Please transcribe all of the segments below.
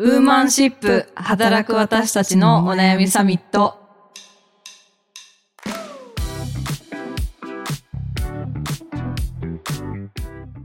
ウーマンシップ働く私たちのお悩みサミット。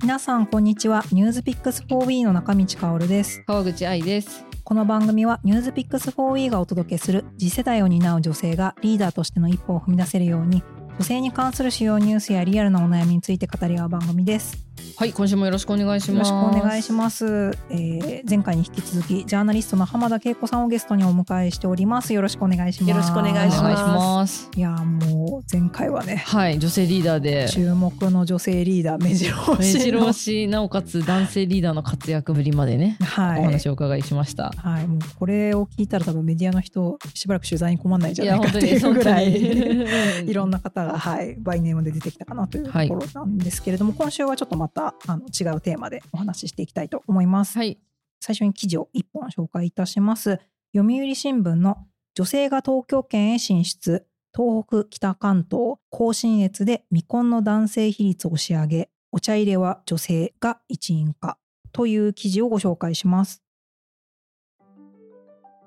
皆さんこんにちはニュースピックス 4W の中道香織です川口愛です。この番組はニュースピックス 4W がお届けする次世代を担う女性がリーダーとしての一歩を踏み出せるように女性に関する主要ニュースやリアルなお悩みについて語り合う番組ですはい、今週もよろしくお願いします。よろしくお願いします、えー前回に引き続きジャーナリストの浜田恵子さんをゲストにお迎えしておりますよろしくお願いしますよろしくお願いしますお願いします。いやーもう前回はねはい、女性リーダーで。注目の女性リーダー目白押目しの白押し、なおかつ男性リーダーの活躍ぶりまでね、はいお話をお伺いしました。はい、もうこれを聞いたら多分メディアの人しばらく取材に困らないんじゃないかっていうぐらい いろんな方が、はい、バイネームで出てきたかなというところなんですけれども、今週はちょっとまたあの違うテーマでお話ししていきたいと思います。はい、最初に記事を1本紹介いたします。読売新聞の女性が東京圏へ進出、東北北関東甲信越で未婚の男性比率押し上げ、お茶入れは女性が一員化という記事をご紹介します。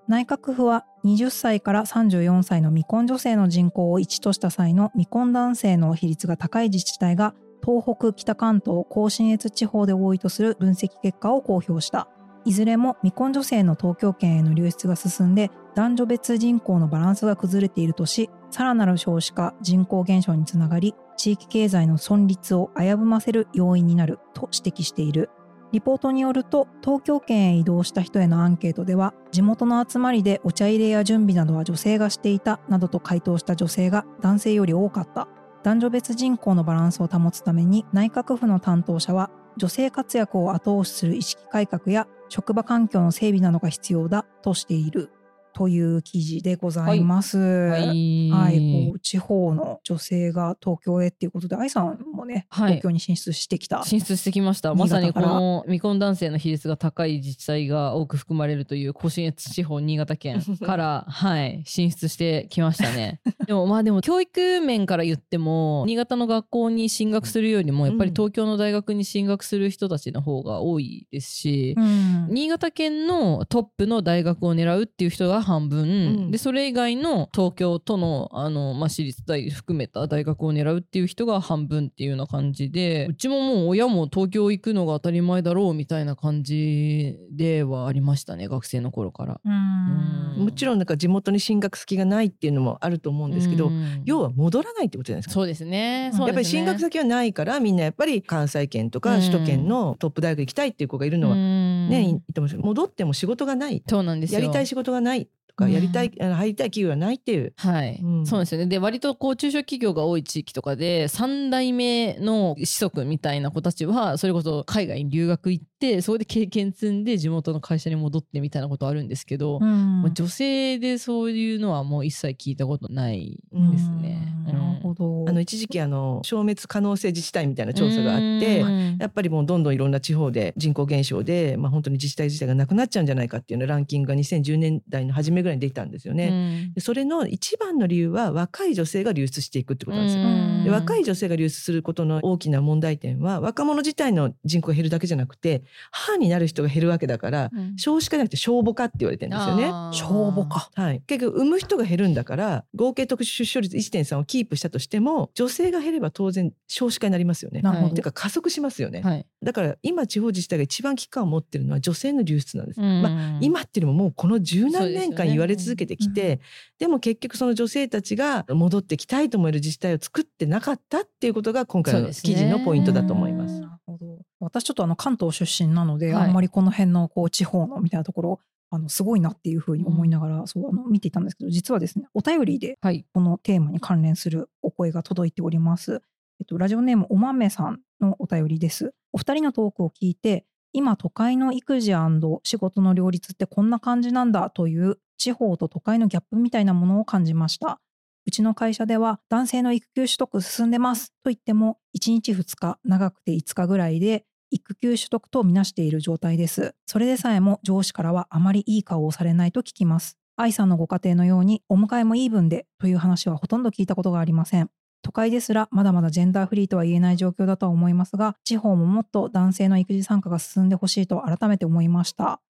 内閣府は20歳から34歳の未婚女性の人口を1とした際の未婚男性の比率が高い自治体が東北北関東甲信越地方で多いとする分析結果を公表した。いずれも未婚女性の東京圏への流出が進んで男女別人口のバランスが崩れているとしさらなる少子化人口減少につながり地域経済の存立を危ぶませる要因になると指摘している。リポートによると東京圏へ移動した人へのアンケートでは地元の集まりでお茶入れや準備などは女性がしていたなどと回答した女性が男性より多かった。男女別人口のバランスを保つために内閣府の担当者は女性活躍を後押しする意識改革や職場環境の整備などが必要だとしているという記事でございます。はい、はい、こう地方の女性が東京へっていうことで愛さんもね、はい東京に進出してきた進出してきました。新まさにこの未婚男性の比率が高い自治体が多く含まれるという甲信越地方新潟県から はい進出してきましたね。でもまあでも教育面から言っても新潟の学校に進学するよりもやっぱり東京の大学に進学する人たちの方が多いですし。うん。新潟県のトップの大学を狙うっていう人が半分、ん。でそれ以外の東京都のあの、まあ、私立大含めた大学を狙うっていう人が半分っていうような感じでうちももう親も東京行くのが当たり前だろうみたいな感じではありましたね学生の頃から。うん。もちろんなんか地元に進学先がないっていうのもあると思うんですけど、うん。要は戻らないってことじゃないですか。そうですね。やっぱり進学先はないからみんなやっぱり関西圏とうん。か首都圏のトップ大学行きたいっていう子がいるのはうん。ね、いいと思うんですけど戻っても仕事がない。そうなんですよ。やりたい仕事がない。とかうん。やりたい、あの入りたい企業がないっていう。はい、うん。そうですよね。で割とこう中小企業が多い地域とかで3代目の子息みたいな子たちはそれこそ海外に留学行ってそこで経験積んで地元の会社に戻ってみたいなことあるんですけど、うん。まあ女性でそういうのはもう一切聞いたことないですね。うん。なるほど。あの一時期あの消滅可能性自治体みたいな調査があってうん。やっぱりもうどんどんいろんな地方で人口減少で、まあ、本当に自治体自体がなくなっちゃうんじゃないかっていうようなランキングが2010年代の初めぐらいに出たんですよね。うんでそれの一番の理由は若い女性が流出していくってことなんですよ。うんで若い女性が流出することの大きな問題点は若者自体の人口が減るだけじゃなくて母になる人が減るわけだからうん少子化じゃなくて消母化って言われてるんですよね。あー消母かはい、結局産む人が減るんだから合計特殊出生率1.3をキープしたとしても女性が減れば当然少子化になりますよね。なるほどていうか加速しますよね。はいだから今地方自治体が一番危機感を持ってるのは女性の流出なんです。うんまあ、今っていうのももうこの十何年間言われ続けてきてで,、も結局その女性たちが戻ってきたいと思える自治体を作ってなかったっていうことが今回の記事のポイントだと思います。うんなるほど私ちょっとあの関東出身なので、はいあんまりこの辺のこう地方のみたいなところあのすごいなっていうふうに思いながら、そうあの見ていたんですけど実はですねお便りではいこのテーマに関連するお声が届いております。えっと、ラジオネームおまめさんのお便りです。お二人のトークを聞いて今都会の育児仕事の両立ってこんな感じなんだという地方と都会のギャップみたいなものを感じました。うちの会社では男性の育休取得進んでますと言っても1日2日長くて5日ぐらいで育休取得とみなしている状態です。それでさえも上司からはあまりいい顔をされないと聞きます。愛さんのご家庭のようにお迎えもイーブンでという話はほとんど聞いたことがありません。都会ですらまだまだジェンダーフリーとは言えない状況だとは思いますが地方ももっと男性の育児参加が進んでほしいと改めて思いました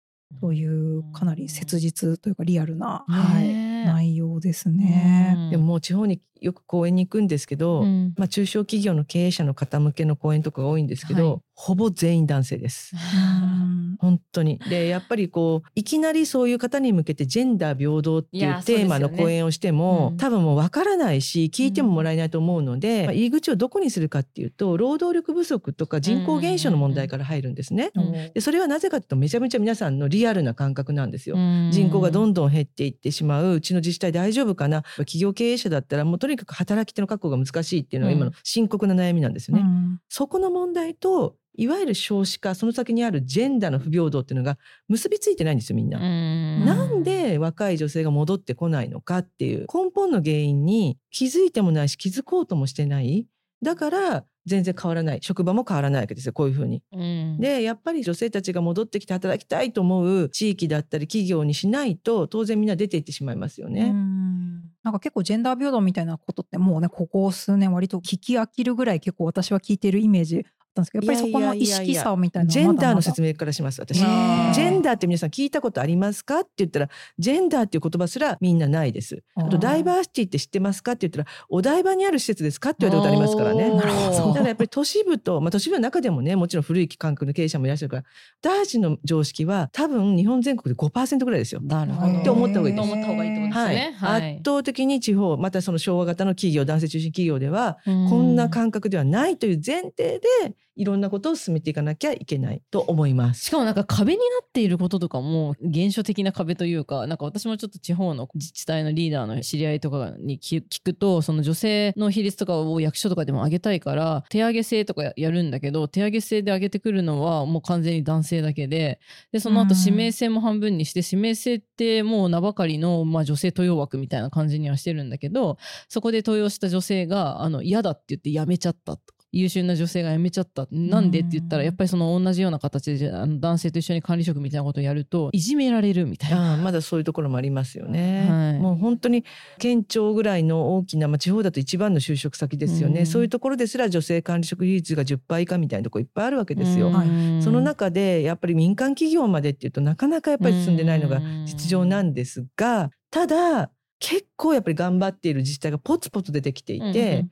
というかなり切実というかリアルな、ねはい、え。内容ですね。うん。でももう地方によく講演に行くんですけど、うん。まあ、中小企業の経営者の方向けの講演とかが多いんですけど、はい。ほぼ全員男性です。うん本当に。でやっぱりこういきなりそういう方に向けてジェンダー平等っていうテーマの講演をしても、うん。多分もうわからないし聞いてももらえないと思うので、まあ入り口をどこにするかっていうと労働力不足とか人口減少の問題から入るんですね。うん。でそれはなぜかというとめちゃめちゃ皆さんのリアルな感覚なんですよ。うん人口がどんどん減っていってしまううちの自治体大丈夫かな？企業経営者だったらもうとにかく働き手の確保が難しいっていうのが今の深刻な悩みなんですよね。うんそこの問題といわゆる少子化その先にあるジェンダーの不平等っていうのが結びついてないんですよみんな。うんなんで若い女性が戻ってこないのかっていう根本の原因に気づいてもないし気づこうともしてないだから全然変わらない職場も変わらないわけですよこういうふうに。うんでやっぱり女性たちが戻ってきて働きたいと思う地域だったり企業にしないと当然みんな出ていってしまいますようね。んなんか結構ジェンダー平等みたいなことってもうねここ数年割と聞き飽きるぐらい結構私は聞いてるイメージあったんですけどやっぱりそこの意識差みたいなジェンダーの説明明からします私。ジェンダーって皆さん聞いたことありますか？って言ったらジェンダーっていう言葉すらみんなないです。あとダイバーシティって知ってますか？って言ったらお台場にある施設ですか？って言われたことありますからね。だからやっぱり都市部と、まあ、都市部の中でもねもちろん古い感覚の経営者もいらっしゃるから私たちの常識は多分日本全国で5%ぐらいですよ。なるほど。って思った方がいいです。と思った方がいいってことですはい。ね。はい。圧倒的に地方またその昭和型の企業男性中心企業ではここんな感覚ではないという前提でいろんなことを進めていかなきゃいけないと思います。しかもなんか壁になっていることとかも現象的な壁というかなんか私もちょっと地方の自治体のリーダーの知り合いとかに聞聞くとその女性の比率とかを役所とかでも上げたいから手上げ制とかやるんだけど手上げ制で上げてくるのはもう完全に男性だけででその後うん指名制も半分にして指名制ってもう名ばかりの、まあ、女性登用枠みたいな感じにはしてるんだけどそこで登用した女性があの嫌だって言って辞めちゃったと。優秀な女性が辞めちゃった。なんでって言ったらうん。やっぱりその同じような形であの男性と一緒に管理職みたいなことをやるといじめられるみたいな。まだそういうところもありますよね。はい。もう本当に県庁ぐらいの大きな、まあ、地方だと一番の就職先ですよね、うん。そういうところですら女性管理職比率が10%以下みたいなところいっぱいあるわけですよ。うん。その中でやっぱり民間企業までっていうとなかなかやっぱり進んでないのが実情なんですがただ結構やっぱり頑張っている自治体がポツポツ出てきていて、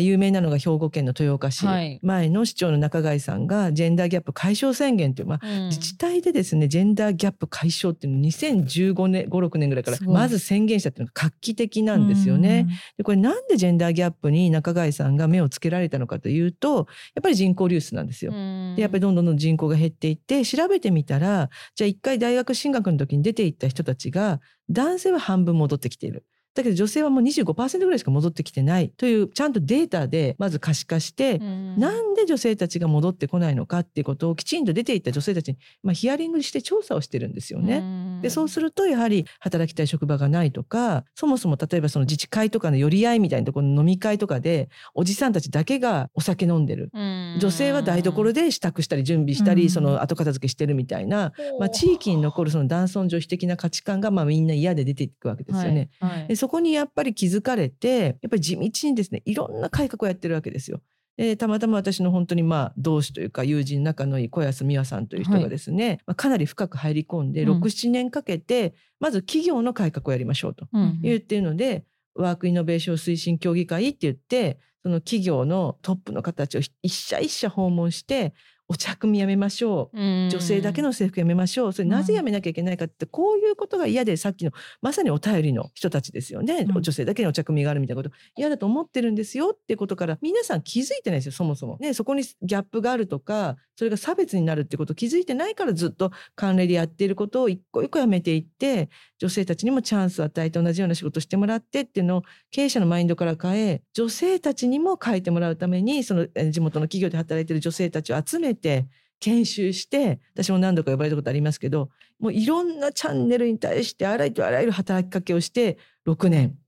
有名なのが兵庫県の豊岡市、はい。前の市長の中貝さんがジェンダーギャップ解消宣言という、まあ、うん。自治体でですねジェンダーギャップ解消っていうのを2015年56年ぐらいからまず宣言したっていうのが画期的なんですよね。でこれなんでジェンダーギャップに中貝さんが目をつけられたのかというとやっぱり人口流出なんですよ。でやっぱりどんどんどんどん人口が減っていって調べてみたらじゃあ一回大学進学の時に出ていった人たちが男性は半分戻ってきている。だけど女性はもう25%ぐらいしか戻ってきてないというちゃんとデータでまず可視化して、なんで女性たちが戻ってこないのかっていうことをきちんと出ていった女性たちに、まあ、ヒアリングして調査をしてるんですよね。でそうするとやはり働きたい職場がないとかそもそも例えばその自治会とかの寄り合いみたいなところの飲み会とかでおじさんたちだけがお酒飲んでる。女性は台所で支度したり準備したり、うん。その後片付けしてるみたいな、まあ、地域に残るその男尊女卑的な価値観がまあみんな嫌で出ていくわけですよね。はい。はい。でそこにやっぱり気づかれてやっぱり地道にですねいろんな改革をやってるわけですよ。でたまたま私の本当にまあ同志というか友人仲のいい小安美和さんという人がですね、まあ、かなり深く入り込んでうん。67年かけてまず企業の改革をやりましょうとうん言っているので、ワークイノベーション推進協議会って言ってその企業のトップの方たちを一社一社訪問してお茶組みやめましょう。女性だけの制服やめましょう。それなぜやめなきゃいけないかってこういうことが嫌でさっきのまさにお便りの人たちですよね、うん。女性だけのお茶組みがあるみたいなこと。嫌だと思ってるんですよってことから皆さん気づいてないですよそもそも。ねそこにギャップがあるとかそれが差別になるってこと気づいてないからずっと慣例でやっていることを一個一個やめていって女性たちにもチャンスを与えて同じような仕事をしてもらってっていうのを経営者のマインドから変え女性たちにも変えてもらうためにその地元の企業で働いている女性たちを集めて研修して私も何度か呼ばれたことありますけどもういろんなチャンネルに対してあらゆるあらゆる働きかけをして6年。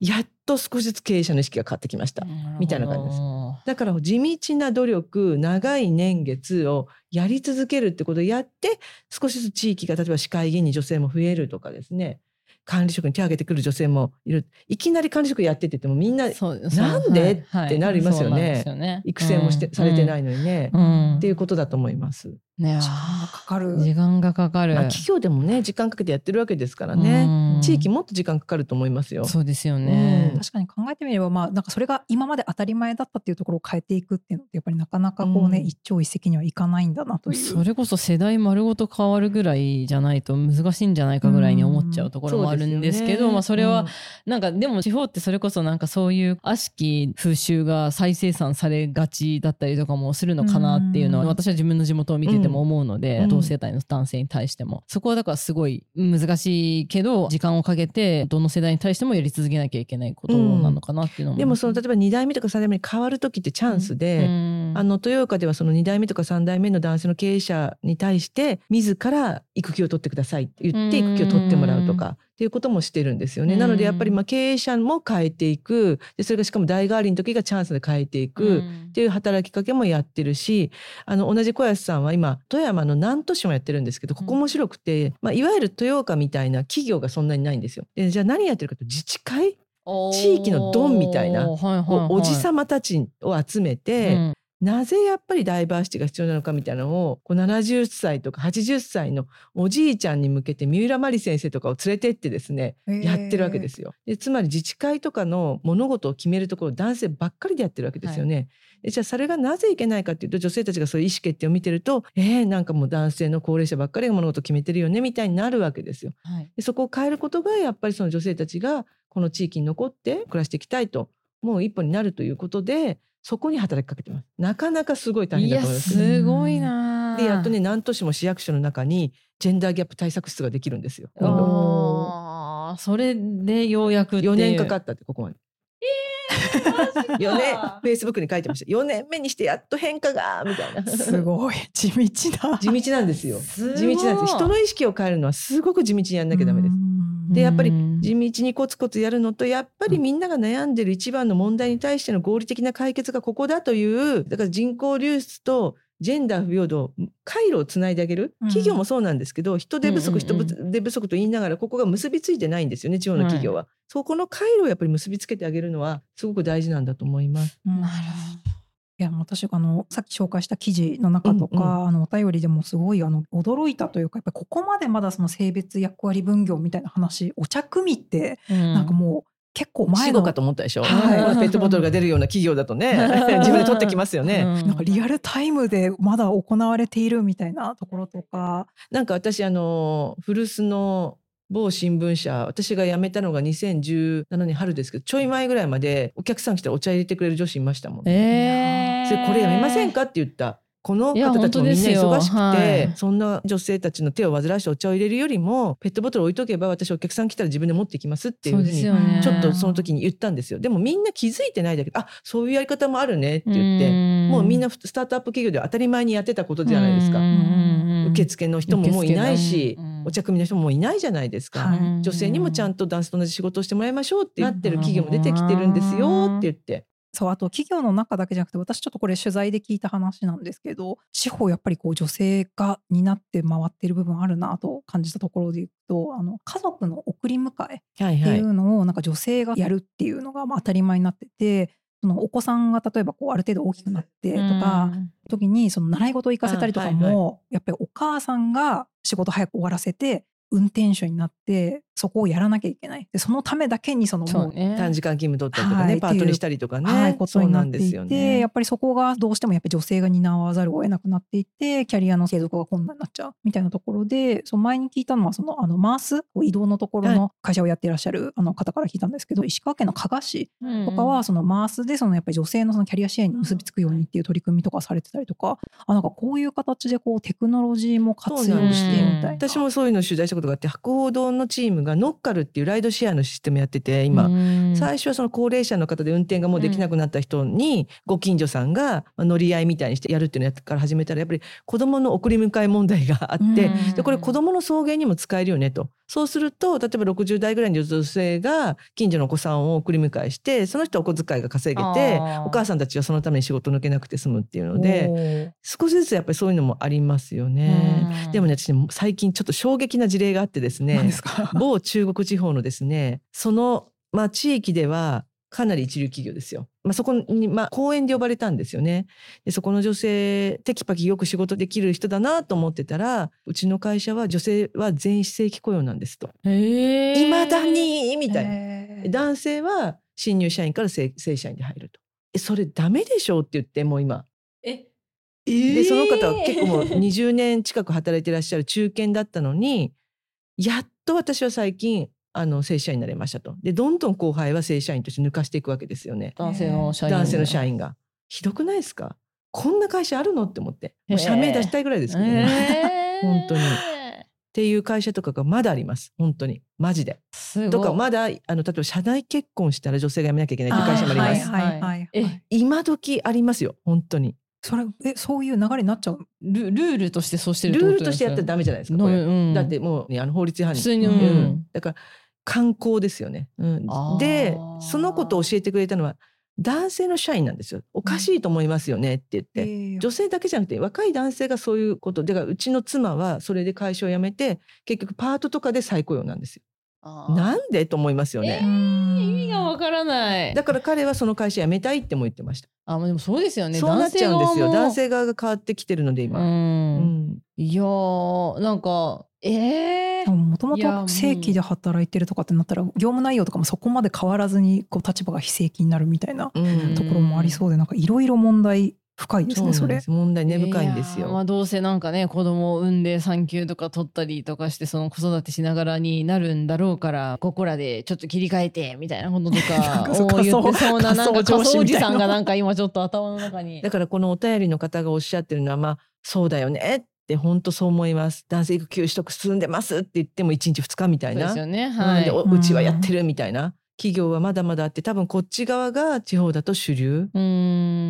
やっと少しずつ経営者の意識が変わってきました。みたいな感じです。だから地道な努力長い年月をやり続けるってことをやって少しずつ地域が例えば市会議員に女性も増えるとかですね。管理職に手を挙げてくる女性もいる。いきなり管理職やってって言ってもみんななんで？はいってなりますよね。育成もして、されてないいのにね、うん。っていうことだと思います。ね時間がかかる。時間がかかる。まあ、企業でもね時間かけてやってるわけですからね、うん地域もっと時間かかると思いますよ。そうですよね。うん確かに考えてみれば、まあ、なんかそれが今まで当たり前だったっていうところを変えていくっていうのってやっぱりなかなかこうね、うん一朝一夕にはいかないんだなという。それこそ世代丸ごと変わるぐらいじゃないと難しいんじゃないかぐらいに思っちゃうところもあるんですけど、まあそれは、なんかでも地方ってそれこそなんかそういう悪しき風習が再生産されがちだったりとかもするのかなっていうのはうん私は自分の地元を見てても思うので、うん。同世代の男性に対しても。そこはだからすごい難しいけど時間をかけてどの世代に対してもやり続けなきゃいけないことなのかなっていうのも、でもその例えば2代目とか3代目に変わる時ってチャンスで、うん。あの豊岡ではその2代目とか3代目の男性の経営者に対して自ら育休を取ってくださいって言ってうん育休を取ってもらうとかっていうこともしてるんですよね。うんなのでやっぱりまあ経営者も変えていく。でそれがしかも代替わりの時がチャンスで変えていく。っていう働きかけもやってるしあの同じ小安さんは今富山の南砺市もやってるんですけどここ面白くて、まあ、いわゆる豊岡みたいな企業がそんなにないんですよ。でじゃあ何やってるかと自治会？地域のドンみたいな。おじさまたちを集めて、うんなぜやっぱりダイバーシティが必要なのかみたいなのをこう70歳とか80歳のおじいちゃんに向けて三浦真理先生とかを連れてってですねやってるわけですよでつまり自治会とかの物事を決めるところ男性ばっかりでやってるわけですよね。でじゃあそれがなぜいけないかっていうと女性たちがそういう意思決定を見てるとえー、なんかもう男性の高齢者ばっかりが物事を決めてるよねみたいになるわけですよ。はいでそこを変えることがやっぱりその女性たちがこの地域に残って暮らしていきたいともう一歩になるということでそこに働きかけてます。なかなかすごい大変だと思います。すごいなでやっとね南砺市も市役所の中にジェンダーギャップ対策室ができるんですよ。あー。それでようやくって。いう4年かかったってここまで。4 年。フェイスブックに書いてました。4年目にしてやっと変化がみたいな。すごい。地道だ。地道なんですよ。地道なんです人の意識を変えるのはすごく地道にやんなきゃダメです。うんでやっぱりうん。地道にコツコツやるのとやっぱりみんなが悩んでる一番の問題に対しての合理的な解決がここだというだから人口流出とジェンダー不平等回路をつないであげる。うん。企業もそうなんですけど、人手不足、人手不足と言いながらここが結びついてないんですよね地方の企業は、そこの回路をやっぱり結びつけてあげるのはすごく大事なんだと思います。うん。なるほいや私あのさっき紹介した記事の中とか、うんあのお便りでもすごいあの驚いたというかやっぱりここまでまだその性別役割分業みたいな話お茶組ってなんかもう結構前のかと思ったでしょ、はい。ペットボトルが出るような企業だとね。自分で取ってきますよね。うん。なんかリアルタイムでまだ行われているみたいなところとか、なんか私あの古巣の某新聞社私が辞めたのが2017年春ですけどちょい前ぐらいまでお客さん来たらお茶入れてくれる女子いましたもん、えー、それこれやめませんかって言った。この方たちもみんな忙しくて、はい。そんな女性たちの手を煩わしてお茶を入れるよりもペットボトル置いとけば私お客さん来たら自分で持ってきますっていうふうにちょっとその時に言ったんですよ。でもみんな気づいてないだけどあそういうやり方もあるねって言ってもうみんなスタートアップ企業では当たり前にやってたことじゃないですか。受付の人ももういないし、お茶組の人もいないじゃないですか、はい女性にもちゃんと男性と同じ仕事をしてもらいましょうってなってる企業も出てきてるんですよって言って。そうあと企業の中だけじゃなくて私ちょっとこれ取材で聞いた話なんですけど地方やっぱりこう女性が担って回っている部分あるなと感じたところでいくとあの家族の送り迎え。っていうのをなんか女性がやるっていうのがまあ当たり前になっててそのお子さんが例えばこうある程度大きくなってとか時にその習い事を行かせたりとかもやっぱりお母さんが仕事早く終わらせて運転手になってそこをやらなきゃいけない。でそのためだけにそのもうね。短時間勤務取ったりとかね、はい。パートにしたりとかね、はい、ことそうなになっていて、んですよね。やっぱりそこがどうしてもやっぱり女性が担わざるを得なくなっていてキャリアの継続が困難になっちゃうみたいなところでその前に聞いたのはそのあのマース移動のところの会社をやっていらっしゃるあの方から聞いたんですけど石川県の加賀市とかはそのマースでそのやっぱり女性のそのキャリア支援に結びつくようにっていう取り組みとかされてたりとかあなんかこういう形でこうテクノロジーも活用してみたいな。私もそういうのを取材したことがあって博報堂のチームがノッカルっていうライドシェアのシステムやってて今、最初はその高齢者の方で運転がもうできなくなった人にご近所さんがまあ乗り合いみたいにしてやるっていうのをやってから始めたらやっぱり子どもの送り迎え問題があってうん。でこれ子どもの送迎にも使えるよねと。そうすると例えば60代ぐらいの女性が近所のお子さんを送り迎えしてその人はお小遣いが稼げてお母さんたちはそのために仕事抜けなくて済むっていうので少しずつやっぱりそういうのもありますよね。でもね私ね最近ちょっと衝撃な事例があってですね何ですか？某中国地方のですねその、まあ、地域ではかなり一流企業ですよ。まあ、そこに、まあ、公園で呼ばれたんですよね。でそこの女性テキパキよく仕事できる人だなと思ってたらうちの会社は女性は全員非正規雇用なんですと。へいまだにみたいな。男性は新入社員から正正社員で入ると。えそれダメでしょうって言ってもう今。え？でその方は結構もう20年近く働いてらっしゃる中堅だったのにやっと私は最近あの正社員になれましたと。でどんどん後輩は正社員として抜かしていくわけですよね。男性の社員男性の社員が。ひどくないですか？こんな会社あるの？って思って。もう社名出したいぐらいですけどね。えー 本当にっていう会社とかがまだあります。本当に。マジで。とかまだあの例えば社内結婚したら女性が辞めなきゃいけないっていう会社もあります。はいはいはい、えはい。今時ありますよ本当に。それえそういう流れになっちゃう？ルルールとしてそうしてるルってことですールとしてやったらダメじゃないですか。これうんだってもう、ね、あの法律違反に普通に、ううんんだから観光ですよね。うんでそのことを教えてくれたのは男性の社員なんですよ。おかしいと思いますよねって言って。えー女性だけじゃなくて若い男性がそういうことだからうちの妻はそれで会社を辞めて結局パートとかで再雇用なんですよ。なんでと思いますよえね。ー意味がわからないだから彼はその会社辞めたいっても言ってました。あまあでもそうですよねそうなっちゃうんですよ。男性側が変わってきてるので今。ううんんいやーなんかえー、もともと正規で働いてるとかってなったら業務内容とかもそこまで変わらずにこう立場が非正規になるみたいなうんところもありそうでなんかいろいろ問題深いですねそれ問題根深いんですよ。まあどうせなんかね子供を産んで産休とか取ったりとかしてその子育てしながらになるんだろうからここらでちょっと切り替えてみたいなこととか かそうを言ってそうななんか仮想おじさんがなんか今ちょっと頭の中にだからこのお便りの方がおっしゃってるのはまあそうだよねって本当そう思います。男性育休取得進んでますって言っても1日2日みたいな。ですよねうんはいうちはやってるみたいな。企業はまだまだあって多分こっち側が地方だと主流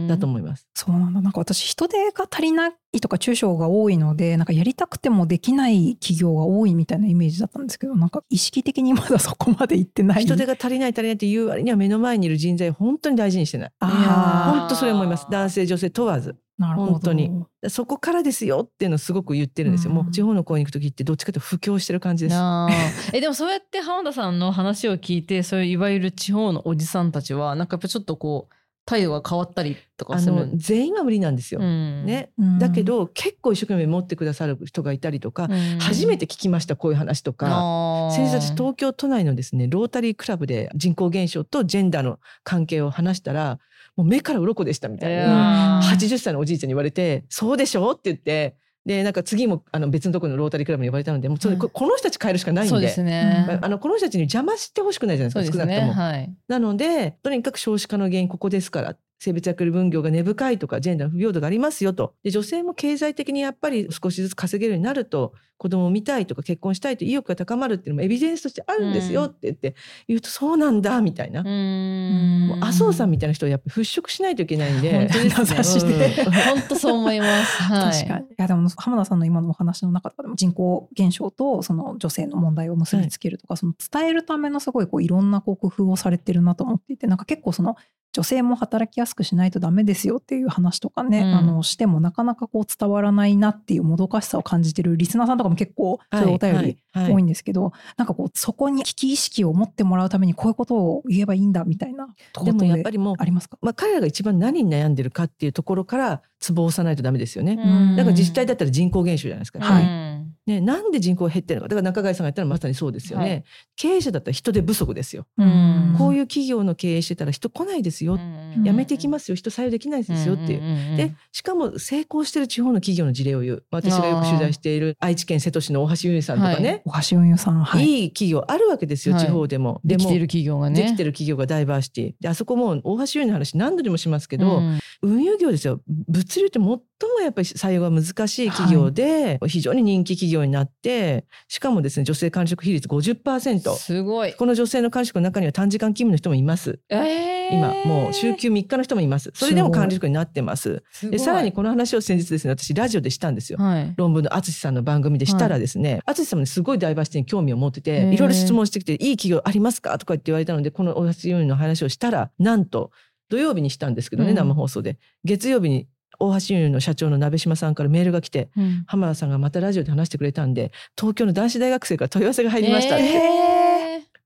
だと思います。そうなんだなんか私人手が足りないとか中小が多いのでなんかやりたくてもできない企業が多いみたいなイメージだったんですけどなんか意識的にまだそこまで行ってない人手が足りない足りないっていう割には目の前にいる人材を本当に大事にしてない。あー本当それ思います。男性女性問わず。なるほど。本当に。そこからですよっていうのをすごく言ってるんですよ。うん。もう地方の公園に行く時ってどっちかというと布教してる感じです。えでもそうやって浜田さんの話を聞いてそういういわゆる地方のおじさんたちはなんかやっぱちょっとこう態度が変わったりとかあするの全員は無理なんですよ。うん。ね、うん。だけど結構一生懸命持ってくださる人がいたりとか、うん。初めて聞きましたこういう話とか。先日私東京都内のですねロータリークラブで人口減少とジェンダーの関係を話したらもう目から鱗でしたみたいいな、やー。80歳のおじいちゃんに言われて「そうでしょ?」って言ってでなんか次もあの別のところのロータリークラブに呼ばれたのでもうそれ、うん。ここの人たち変えるしかないんで。ね、ああのこの人たちに邪魔してほしくないじゃないですかね少なくとも。はい。なのでとにかく少子化の原因ここですから性別役割分業が根深いとかジェンダー不平等がありますよと。で女性も経済的にやっぱり少しずつ稼げるようになると子供を見たいとか結婚したいという意欲が高まるっていうのもエビデンスとしてあるんですよって言って、言うとそうなんだみたいな、うーん。もう麻生さんみたいな人をやっぱ払拭しないといけないんで。本当ですね。名指しでうん。本当そう思います。はい、確かに。いやでも浜田さんの今のお話の中でも人口減少とその女性の問題を結びつけるとか、その伝えるためのすごいこういろんなこう工夫をされてるなと思っていてなんか結構その女性も働きやすくしないとダメですよっていう話とかね、うん。あのしてもなかなかこう伝わらないなっていうもどかしさを感じてるリスナーさんとかも結構そういうお便りはいはい多いんですけど、なんかこうそこに危機意識を持ってもらうためにこういうことを言えばいいんだみたいなとこでもろでやっぱりもうありますか？まあ、彼らが一番何に悩んでるかっていうところからツボを押さないとダメですよね。うん。だから自治体だったら人口減少じゃないですか。はい。うんね、なんで人口が減ってるのか。だから中貝さんが言ったらまさにそうですよね。はい経営者だったら人手不足ですよ。うんこういう企業の経営してたら人来ないですよ。辞めていきますよ。人採用できないですよって。いう。でしかも成功してる地方の企業の事例を言う。私がよく取材している愛知県瀬戸市の大橋由美さんとかね、大橋運輸さん。はい。い、い企業あるわけですよ、はい。地方でも。もできてる企業がね。できてる企業がダイバーシティ。であそこも大橋由美の話何度でもしますけど、うん。運輸業ですよ。物流って最もやっぱり採用が難しい企業で、非常に人気企業になってしかもですね女性管理職比率50%すごい。この女性の管理職の中には短時間勤務の人もいます。えー今もう週休3日の人もいます。それでも管理職になってます。でさらにこの話を先日ですね私ラジオでしたんですよ。はい。論文の淳さんの番組でしたらですね淳、さんもねすごいダイバーシティに興味を持ってていろいろ質問してきて「いい企業ありますか?」とか言って言われたのでこの大橋由美の話をしたらなんと土曜日にしたんですけどね、うん。生放送で。月曜日に大橋由美の社長の鍋島さんからメールが来てうん。浜田さんがまたラジオで話してくれたんで東京の男子大学生から問い合わせが入りました。って、え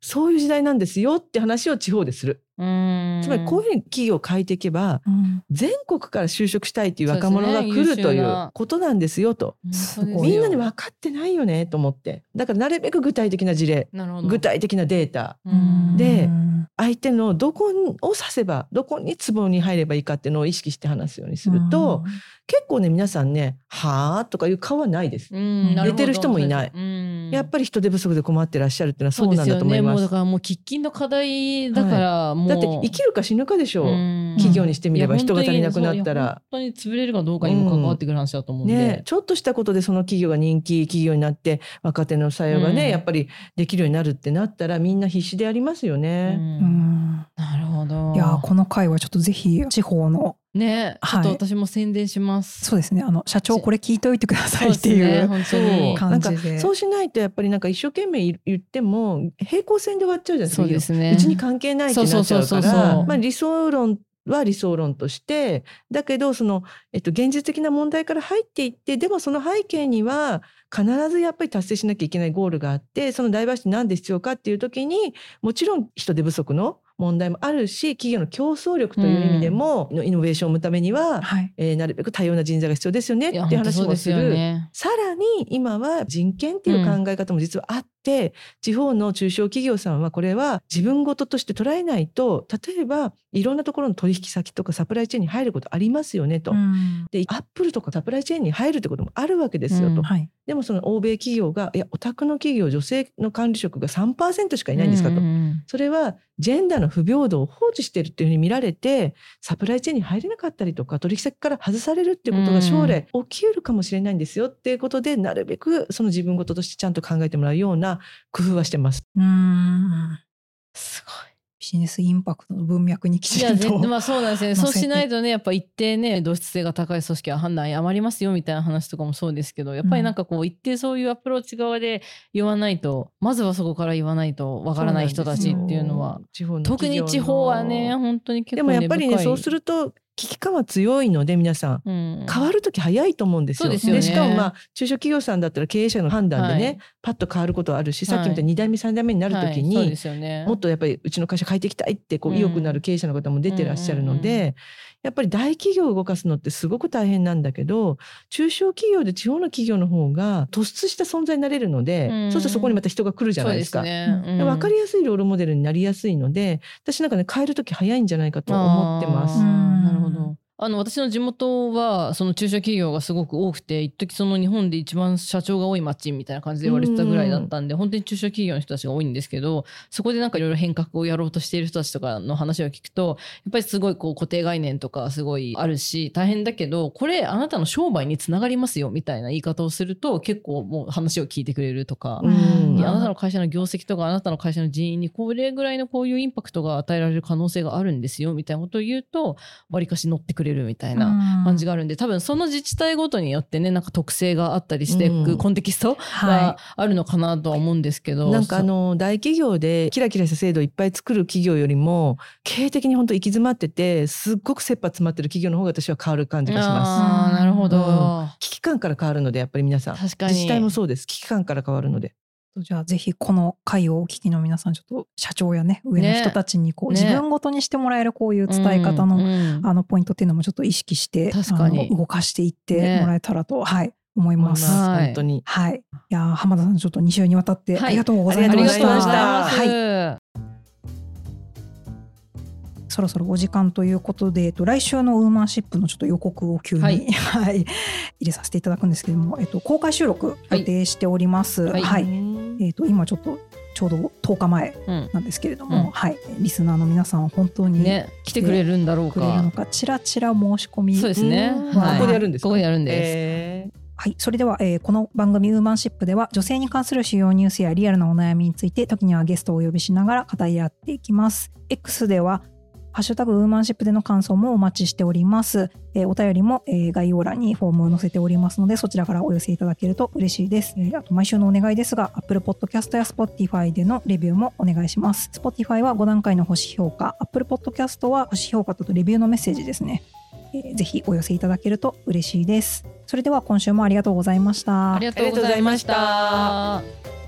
そういう時代なんですよって話を地方でする。うん。つまりこういうふうに企業を変えていけばうん。全国から就職したいっていう若者が来そうですねるということなんですよと。すごいみんなに分かってないよねと思って。だからなるべく具体的な事例具体的なデータ。うん。でうん相手のどこを指せばどこにツボに入ればいいかっていうのを意識して話すようにすると、結構ね皆さんね「はあ?」とかいう顔はないです。寝てる人もいない。うんやっぱり人手不足で困ってらっしゃるっていうのはそうなんだと思いそうですよね、もます。うだからもう喫緊の課題だから、もう。だって生きるか死ぬかでしょう、うん。企業にしてみれば人が足りなくなったら。本当に潰れるかどうかにも関わってくる話だと思うんで、ね、ちょっとしたことでその企業が人気企業になって若手の採用がね、うん。やっぱりできるようになるってなったらみんな必死でやりますようね。うん。ん。なるほど。いやーこの回はちょっとぜひ地方のねちょはい。っと私も宣伝します、そうですね。あの社長これ聞いておいてくださいっていそうですね。う本当そうになんか感じでそうしないとやっぱりなんか一生懸命言っても平行線で終わっちゃうじゃないですかそうですね。うちに関係ないってなっちゃうそうそうからまあ理想論は理想論としてだけどその、えっと、現実的な問題から入っていってでもその背景には必ずやっぱり達成しなきゃいけないゴールがあってそのダイバーシティなんで必要かっていう時にもちろん人手不足の問題もあるし企業の競争力という意味でも、イノベーションを生むためには、はい。えーなるべく多様な人材が必要ですよねっていう話もする。よね。さらに今は人権っていう考え方も実はあって、地方の中小企業さんはこれは自分事として捉えないと例えばいろんなところの取引先とかサプライチェーンに入ることありますよねと。うんでアップルとかサプライチェーンに入るってこともあるわけですよと。うんはいでもその欧米企業がいやお宅の企業女性の管理職が3%しかいないんですかと。うんうんそれはジェンダーの不平等を放置しているっていうふうに見られてサプライチェーンに入れなかったりとか取引先から外されるっていうことが将来起きうるかもしれないんですよっていうことでなるべくその自分事としてちゃんと考えてもらうような工夫はしてます。うん。すごい。ビジネスインパクトの文脈にきちんとぜ まあそうなんですよね。そうしないとねやっぱ一定ね同質性が高い組織は判断余りますよみたいな話とかもそうですけどやっぱりなんかこう一定そういうアプローチ側で言わないとまずはそこから言わないとわからない人たちっていうのは特に地方はね本当に結構でもやっぱりねそうすると危機感は強いので皆さん。うん。変わる時早いと思うんですよ。でね。しかもまあ中小企業さんだったら経営者の判断でね、はい。パッと変わることはあるし、はい。さっきみたいに2代目3代目になる時に、はい。ね。もっとやっぱりうちの会社変えていきたいってこううん意欲のある経営者の方も出てらっしゃるので、やっぱり大企業を動かすのってすごく大変なんだけど中小企業で地方の企業の方が突出した存在になれるので、うん。そうするとそこにまた人が来るじゃないですか。そうね。うん。で分かりやすいロールモデルになりやすいので私なんかね変える時早いんじゃないかと思ってます。なるほど。no. あの私の地元はその中小企業がすごく多くて一時その日本で一番社長が多い町みたいな感じで言われてたぐらいだったんで、本当に中小企業の人たちが多いんですけどそこでなんかいろいろ変革をやろうとしている人たちとかの話を聞くとやっぱりすごいこう固定概念とかすごいあるし大変だけどこれあなたの商売につながりますよみたいな言い方をすると結構もう話を聞いてくれるとか。うんあなたの会社の業績とかあなたの会社の人員にこれぐらいのこういうインパクトが与えられる可能性があるんですよみたいなことを言うとわりかし乗ってくれるみたいな感じがあるんで多分その自治体ごとによってねなんか特性があったりしていうん。くコンテキストはがあるのかなとは思うんですけど、なんかあの大企業でキラキラした制度をいっぱい作る企業よりも経営的に本当行き詰まっててすっごく切羽詰まってる企業の方が私は変わる感じがします。あーなるほど、うん。危機感から変わるのでやっぱり皆さん。確かに。自治体もそうです。危機感から変わるので。じゃあぜひこの回をお聞きの皆さんちょっと社長やね上の人たちにこう、ね。自分ごとにしてもらえるこういう伝え方の、うんうん。あのポイントっていうのもちょっと意識してあの動かしていってもらえたらと、はい思います。はい。本当に。はい、いやー浜田さんちょっと2週にわたってはい。ありがとうございました。ございまありがとうございます、はい、そろそろお時間ということで、えっと、来週のウーマンシップのちょっと予告を急に、ははい。い入れさせていただくんですけれども、えっと、公開収録予定しております。はい。はい。うんえっと、今ちょっとちょうど10日前うん。なんですけれども、うん。はい、リスナーの皆さん本当にね来てくれるんだろうか。か、ちらちら申し込み。そうですね、うん。はい。ここでやるんですか？ここでやるんです、えー。はい、それでは、えーこの番組ウーマンシップでは女性に関する主要ニュースやリアルなお悩みについて時にはゲストをお呼びしながら語り合っていきます。X ではハッシュタグウーマンシップでの感想もお待ちしております。えーお便りも、えー概要欄にフォームを載せておりますのでそちらからお寄せいただけると嬉しいです。えーあと毎週のお願いですが Apple Podcast や Spotify でのレビューもお願いします。Spotify は5段階の星評価 Apple Podcast は星評価とレビューのメッセージですね。えーぜひお寄せいただけると嬉しいです。それでは今週もありがとうございました。ありがとうございました。